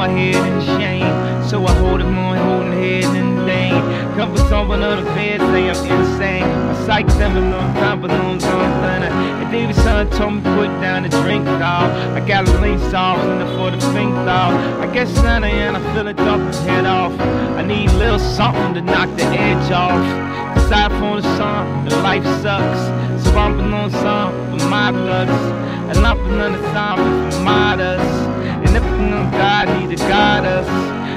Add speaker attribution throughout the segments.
Speaker 1: my head in shame. So I hold it more, holding head in vain. Someone on the bed, say I'm insane. I psych them and no time, but no thunder. And David son told me put down the drink, dog. I got a lean sauce in the for the pink dog. I guess Santa and I feel it off his head off. I need a little something to knock the edge off. Cause I phone the song, the life sucks. So I'm on some for my thugs. And I'm on the song for my us.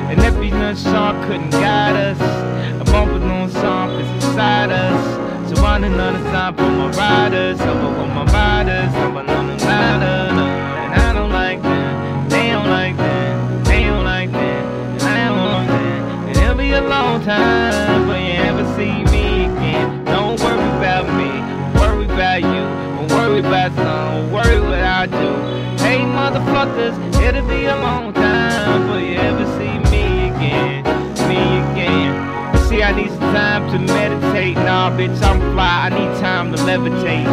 Speaker 1: And if you know song couldn't guide us. I'm bumping on song that's inside us. So I'm another time for my riders. I'm with my riders. I'm another ladder. And I don't like that. They don't like that. They don't like that. And I don't want that. And it'll be a long time before you ever see me again. Don't worry about me. Worry about you. Don't worry about some. Worry what I do. Hey motherfuckers, it'll be a long time before you ever see See, I need some time to meditate. Nah, bitch, I'm fly. I need time to levitate.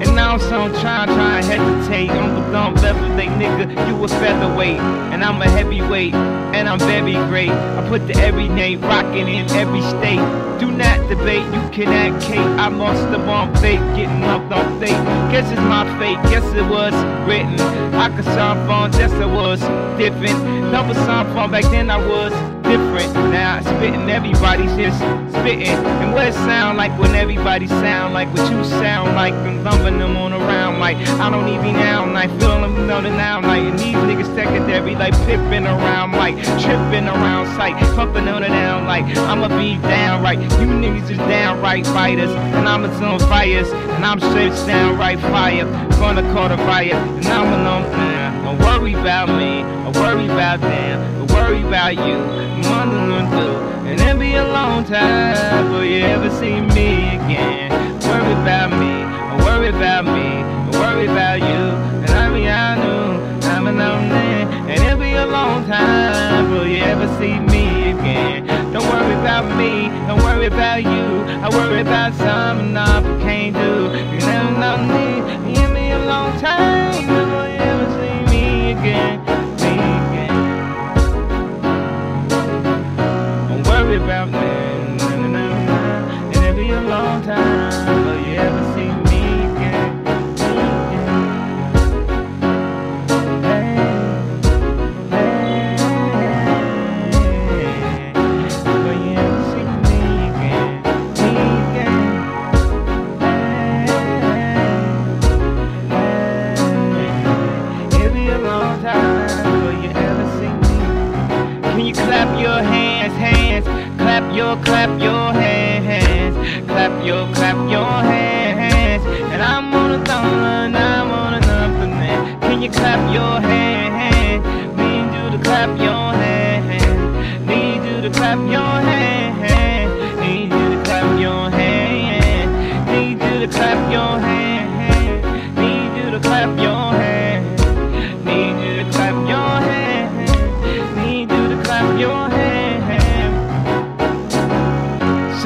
Speaker 1: And now so I'm trying, trying to hesitate. I'm Uncle Dumb levitate, nigga. You a featherweight, and I'm a heavyweight, and I'm very great. I put the every name rocking in every state. Do not debate, you can act Kate. I must have on fake, getting up on fate. Guess it's my fate, guess it was written. I could sound fun, guess it was different. Never sound fun back then, I was different. Now spitting, everybody's just spitting. And what it sound like when everybody sound like what you sound like, and lumping them on around like I don't even now like feeling them know the now like and these niggas secondary like pipping around like tripping around sight, pumping on it down like I'ma be downright. You niggas is downright fighters, and I'm on fires, and I'm straight downright fire. Gonna call the fire, and I'm alone. Don't worry about me, don't worry about them, worry about you. Money gonna do, and it'll be a long time before you ever see me again. Worry about me, don't worry about me, don't worry about you. And I mean I knew I'm alone, and it'll be a long time before you ever see me again. Don't worry about me, don't worry about you. I worry about something I can't clap your hands, hands? Clap your, clap your hands. Clap your, clap your hands. And I'm on a thumb, and I'm on a number. Can you clap your hands? Need you to clap your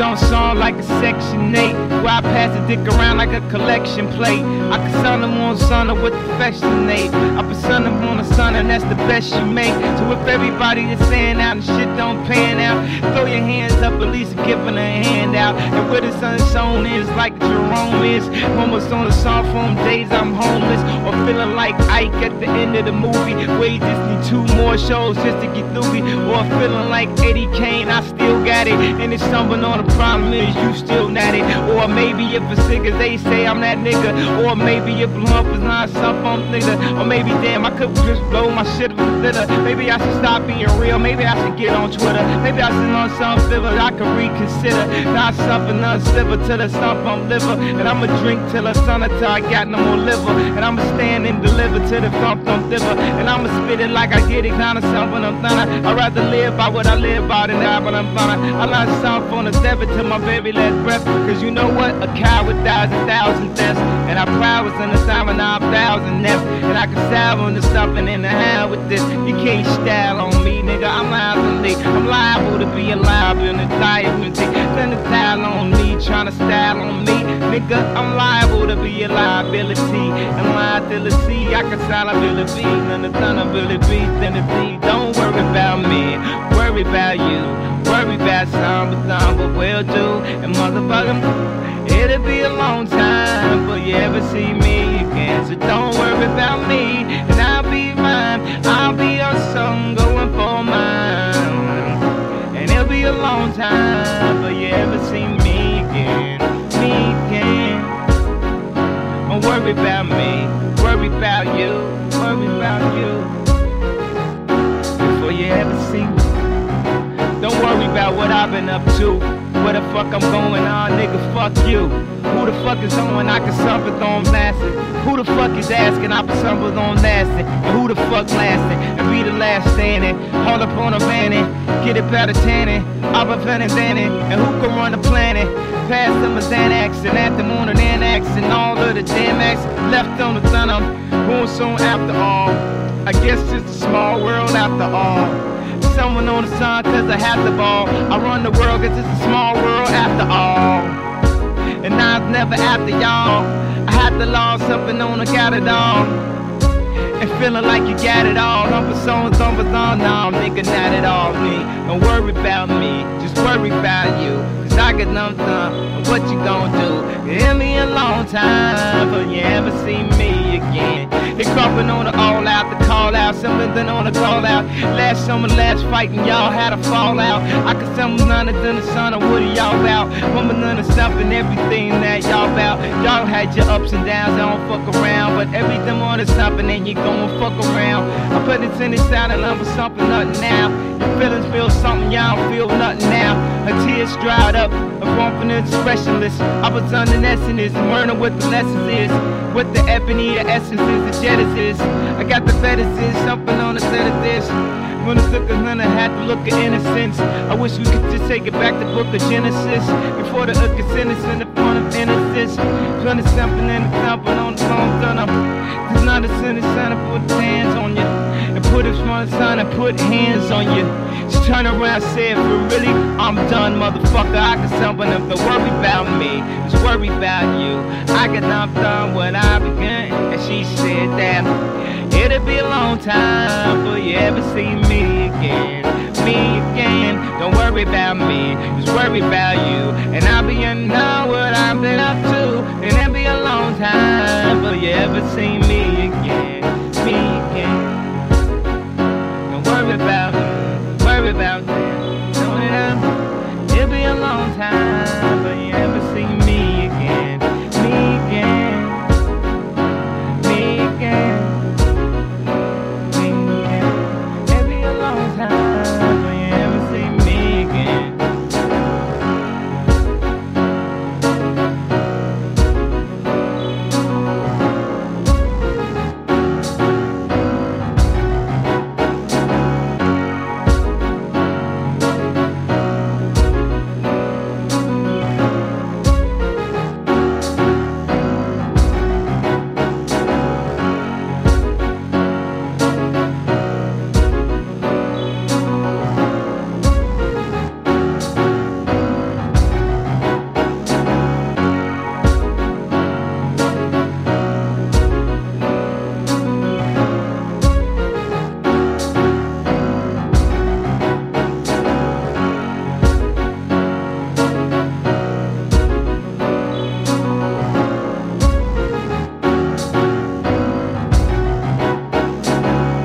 Speaker 1: Some song like a section 8 Where I pass the dick around like a collection plate. I can son them on son with the affectionate I son them on a son and that's the best you make. So if everybody is saying out and shit don't pan out Throw your hands up at least giving a hand out And where the sun shone is like Jerome is. Almost on the song from days I'm homeless Or feeling like Ike at the end of the movie. Where you just need two more shows just to get through it. Or feeling like Eddie Kane, I still got it. And it's stumbling on the problem is you still not Or maybe if a singer they say I'm that nigga. Or maybe if lump is not something I'm nigga. Or maybe damn I could just blow my shit with glitter. Maybe I should stop being real. Maybe I should get on Twitter. Maybe I should on some flavor I could reconsider. Not something uncivil till the stump I'm liver. And I'ma drink till the sun until I got no more liver. And I'ma stand and deliver till the thump thump liver And I'ma spit it like I get it kinda something I'm thunder I'd rather live by what I live by than die but I'm thunder I learned something on the seven to my very last breath Cause you know what? A coward dies a thousand deaths And I pride was in the of nine thousand nests And I can salve on the something in the hand with this. You can't style on me, nigga, I'm liable I'm liable to be alive in the diabetes Send the style on me, tryna style on me Nigga, I'm liable to be a liability. And liability, I can style ability None of the ability, then the Don't worry worry about me, worry about you, worry about some, but some but will do. And motherfucker, it'll be a long time before you ever see me again. So don't worry about me, and I'll be mine. I'll be your son what I've been up to. Where the fuck I'm going on, nigga, fuck you. Who the fuck is on when I can suffer on blasting? Who the fuck is asking I can suffer on lasting? And who the fuck lasting? And be the last standing. Hold up on a vanity, get it better tanning. A fan and and who can run the planet? Past them a Xanax and at the moon an Annex and all of the acts left on the thunder. Going soon after all. I guess it's a small world after all. Someone on the sun cause I have the ball. I run the world cause it's a small world after all. And I was never after y'all. I had to lost something on, I got it all. And feeling like you got it all. Number songs, numbers on, no, nigga, not at all me. Don't worry about me, just worry about you. Cause I got nothing done. What you gonna do? It me a long time, but you ever see me again. They cropping on the all something on a call out. Last summer, last fight, and y'all had a fallout. I could tell none of the son of what are y'all about. Remember none of stuff and everything that y'all about. Y'all had your ups and downs, I don't fuck around. But everything on is something, and you gon' fuck around. I put it in the sound and I'm something, nothing now. Feelings feel something, y'all don't feel nothing now. Her tears dried up, a confidence expressionless. I was under essence, learning what the lessons is. What the ebony, the essence is, the genesis. I got the fetishes, something on the set of this. When I took a hundred, had to look at innocence. I wish we could just take it back to book of Genesis. Before the hook is innocent, the point of innocence. Twenty something and the thumping on the done up. There's not a sinner, son, to put hands on you. Put a small sign and put hands on you. Just turn around, say it for really, I'm done, motherfucker. I got something if to worry about me. Just worry about you. I got not done what I began. And she said that it'll be a long time before you ever see me again. Me again. Don't worry about me, just worry about you. And I'll be in know what I've been up to. And it'll be a long time before you ever see